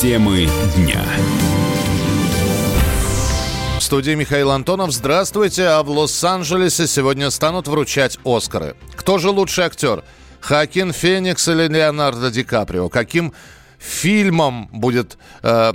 Темы дня. В студии Михаил Антонов. Здравствуйте. А в Лос-Анджелесе сегодня станут вручать Оскары. Кто же лучший актер? Хакин Феникс или Леонардо Ди Каприо? Каким фильмом будет э,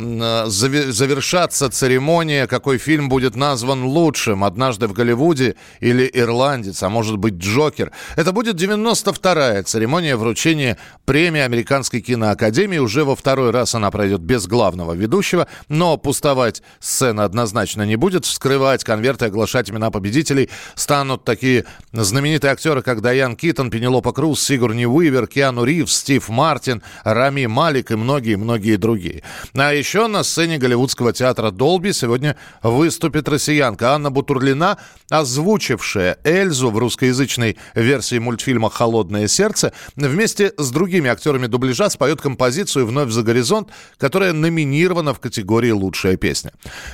завершаться церемония, какой фильм будет назван лучшим «Однажды в Голливуде» или «Ирландец», а может быть «Джокер». Это будет 92-я церемония вручения премии Американской киноакадемии. Уже во второй раз она пройдет без главного ведущего, но пустовать сцена однозначно не будет. Вскрывать конверты оглашать имена победителей станут такие знаменитые актеры, как Дайан Китон, Пенелопа Круз, Сигурни Уивер, Киану Ривз, Стив Мартин, Рами Малик и многие-многие другие. А еще на сцене Голливудского театра «Долби» сегодня выступит россиянка Анна Бутурлина, озвучившая Эльзу в русскоязычной версии мультфильма «Холодное сердце», вместе с другими актерами дубляжа споет композицию «Вновь за горизонт», которая номинирована в категории «Лучшая песня».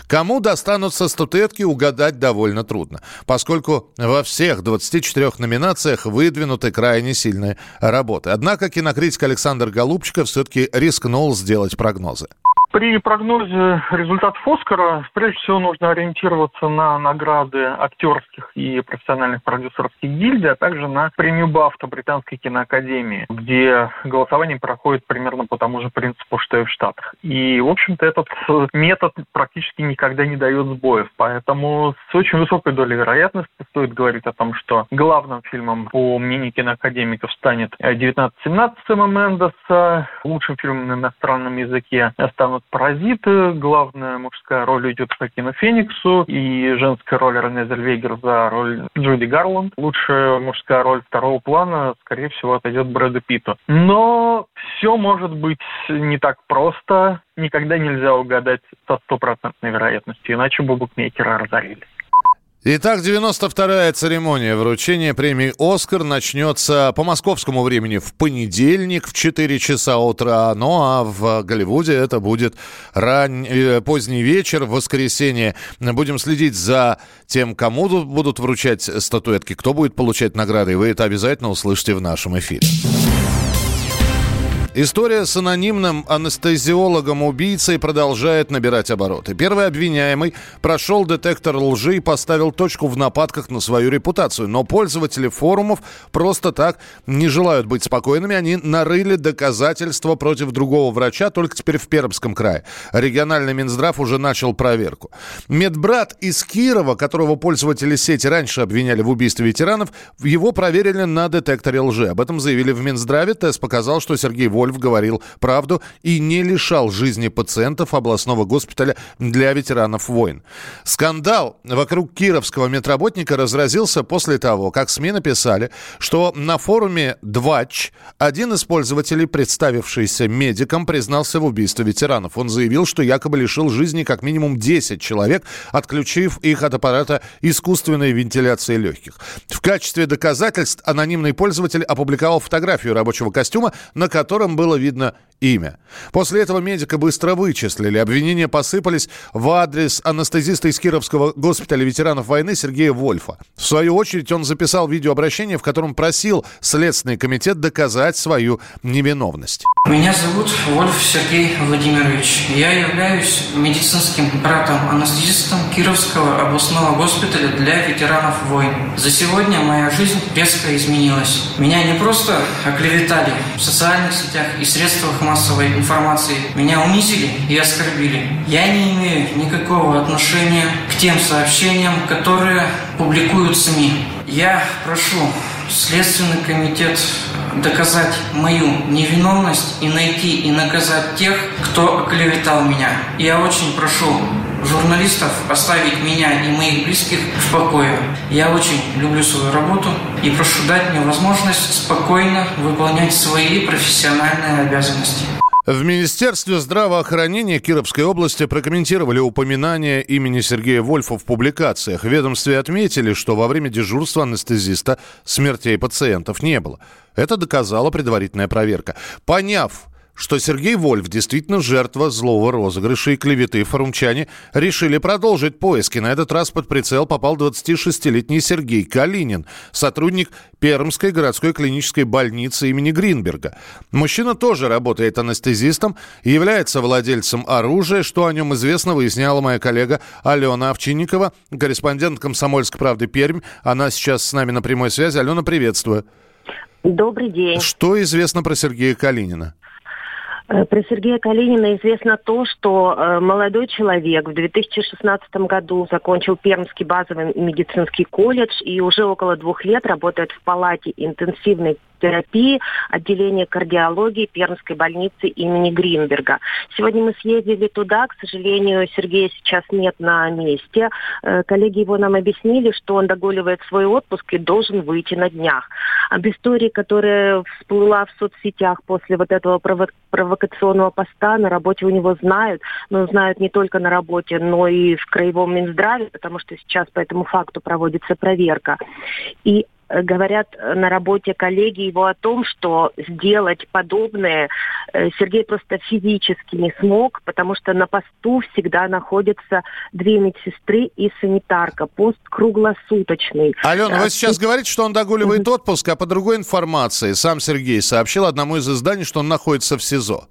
Кому достанутся статуэтки, угадать довольно трудно, поскольку во всех 24 номинациях выдвинуты крайне сильные работы. Однако кинокритик Александр Голубчиков все-таки рискнул сделать прогнозы. При прогнозе результатов Оскара, прежде всего, нужно ориентироваться на награды актерских и профессиональных продюсерских гильдий, а также на премию Бафта Британской киноакадемии, где голосование проходит примерно по тому же принципу, что и в Штатах. И, в общем-то, этот метод практически никогда не дает сбоев. Поэтому с очень высокой долей вероятности стоит говорить о том, что главным фильмом, по мнению киноакадемиков, станет 1917 Сэма Мендеса, лучшим фильмом на иностранном языке станут «Паразиты». Главная мужская роль идет Хакину Фениксу и женская роль Рене Зельвегер за роль Джуди Гарланд. Лучшая мужская роль второго плана, скорее всего, отойдет Брэду Питту. Но все может быть не так просто. Никогда нельзя угадать со стопроцентной вероятностью, иначе бы букмекеры разорились. Итак, 92-я церемония вручения премии «Оскар» начнется по московскому времени в понедельник в 4 часа утра, ну а в Голливуде это будет рань... Э, поздний вечер, в воскресенье. Будем следить за тем, кому будут вручать статуэтки, кто будет получать награды, и вы это обязательно услышите в нашем эфире. История с анонимным анестезиологом-убийцей продолжает набирать обороты. Первый обвиняемый прошел детектор лжи и поставил точку в нападках на свою репутацию. Но пользователи форумов просто так не желают быть спокойными. Они нарыли доказательства против другого врача, только теперь в Пермском крае. Региональный Минздрав уже начал проверку. Медбрат из Кирова, которого пользователи сети раньше обвиняли в убийстве ветеранов, его проверили на детекторе лжи. Об этом заявили в Минздраве. Тест показал, что Сергей Вольф говорил правду и не лишал жизни пациентов областного госпиталя для ветеранов войн. Скандал вокруг кировского медработника разразился после того, как СМИ написали, что на форуме «Двач» один из пользователей, представившийся медиком, признался в убийстве ветеранов. Он заявил, что якобы лишил жизни как минимум 10 человек, отключив их от аппарата искусственной вентиляции легких. В качестве доказательств анонимный пользователь опубликовал фотографию рабочего костюма, на котором котором было видно имя. После этого медика быстро вычислили. Обвинения посыпались в адрес анестезиста из Кировского госпиталя ветеранов войны Сергея Вольфа. В свою очередь он записал видеообращение, в котором просил Следственный комитет доказать свою невиновность. Меня зовут Вольф Сергей Владимирович. Я являюсь медицинским братом-анестезистом Кировского областного госпиталя для ветеранов войн. За сегодня моя жизнь резко изменилась. Меня не просто оклеветали в социальных сетях и средствах массовой информации меня унизили и оскорбили. Я не имею никакого отношения к тем сообщениям, которые публикуют СМИ. Я прошу Следственный комитет доказать мою невиновность и найти и наказать тех, кто оклеветал меня. Я очень прошу журналистов оставить меня и моих близких в покое. Я очень люблю свою работу и прошу дать мне возможность спокойно выполнять свои профессиональные обязанности. В Министерстве здравоохранения Кировской области прокомментировали упоминание имени Сергея Вольфа в публикациях. В ведомстве отметили, что во время дежурства анестезиста смертей пациентов не было. Это доказала предварительная проверка. Поняв, что Сергей Вольф действительно жертва злого розыгрыша и клеветы, форумчане решили продолжить поиски. На этот раз под прицел попал 26-летний Сергей Калинин, сотрудник Пермской городской клинической больницы имени Гринберга. Мужчина тоже работает анестезистом и является владельцем оружия. Что о нем известно, выясняла моя коллега Алена Овчинникова, корреспондент «Комсомольской правды Пермь». Она сейчас с нами на прямой связи. Алена, приветствую. Добрый день. Что известно про Сергея Калинина? Э, про Сергея Калинина известно то, что э, молодой человек в 2016 году закончил Пермский базовый медицинский колледж и уже около двух лет работает в палате интенсивной терапии отделения кардиологии Пермской больницы имени Гринберга. Сегодня мы съездили туда, к сожалению, Сергея сейчас нет на месте. Э, коллеги его нам объяснили, что он догуливает свой отпуск и должен выйти на днях. Об истории, которая всплыла в соцсетях после вот этого прово- провокационного поста, на работе у него знают, но знают не только на работе, но и в краевом Минздраве, потому что сейчас по этому факту проводится проверка. И говорят э, на работе коллеги его о том, что сделать подобное э, Сергей просто физически не смог, потому что на посту всегда находятся две медсестры и санитарка. Пост круглосуточный. Алена, вы сейчас говорите, что он догуливает отпуск, а по другой информации сам Сергей сообщил одному из изданий, что он находится в СИЗО.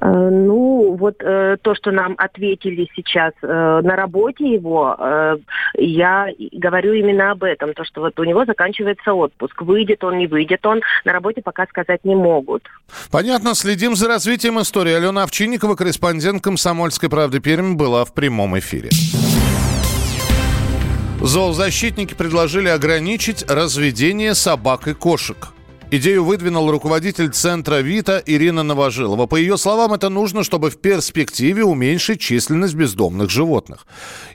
Э, ну, вот э, то, что нам ответили сейчас э, на работе его, э, я говорю именно об этом, то, что вот у него заканчивается отпуск. Выйдет он, не выйдет он, на работе пока сказать не могут. Понятно, следим за развитием истории. Алена Овчинникова, корреспондент «Комсомольской правды Пермь», была в прямом эфире. Зоозащитники предложили ограничить разведение собак и кошек. Идею выдвинул руководитель центра ВИТА Ирина Новожилова. По ее словам, это нужно, чтобы в перспективе уменьшить численность бездомных животных.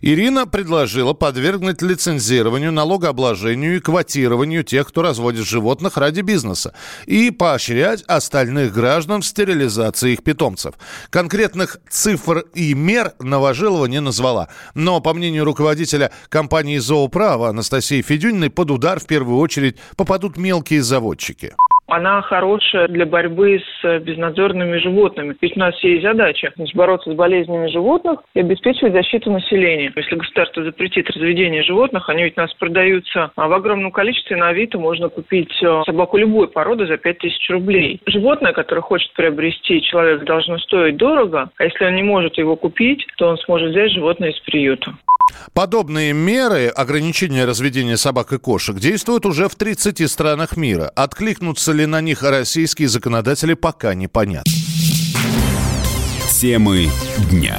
Ирина предложила подвергнуть лицензированию, налогообложению и квотированию тех, кто разводит животных ради бизнеса, и поощрять остальных граждан в стерилизации их питомцев. Конкретных цифр и мер Новожилова не назвала. Но, по мнению руководителя компании «Зоуправо» Анастасии Федюниной, под удар в первую очередь попадут мелкие заводчики практике? Она хорошая для борьбы с безнадзорными животными. Ведь у нас есть задача значит, бороться с болезнями животных и обеспечивать защиту населения. Если государство запретит разведение животных, они ведь у нас продаются в огромном количестве, на Авито можно купить э, собаку любой породы за 5000 рублей. Животное, которое хочет приобрести человек, должно стоить дорого, а если он не может его купить, то он сможет взять животное из приюта. Подобные меры ограничения разведения собак и кошек действуют уже в 30 странах мира. Откликнутся ли на них российские законодатели, пока непонятно. Темы дня.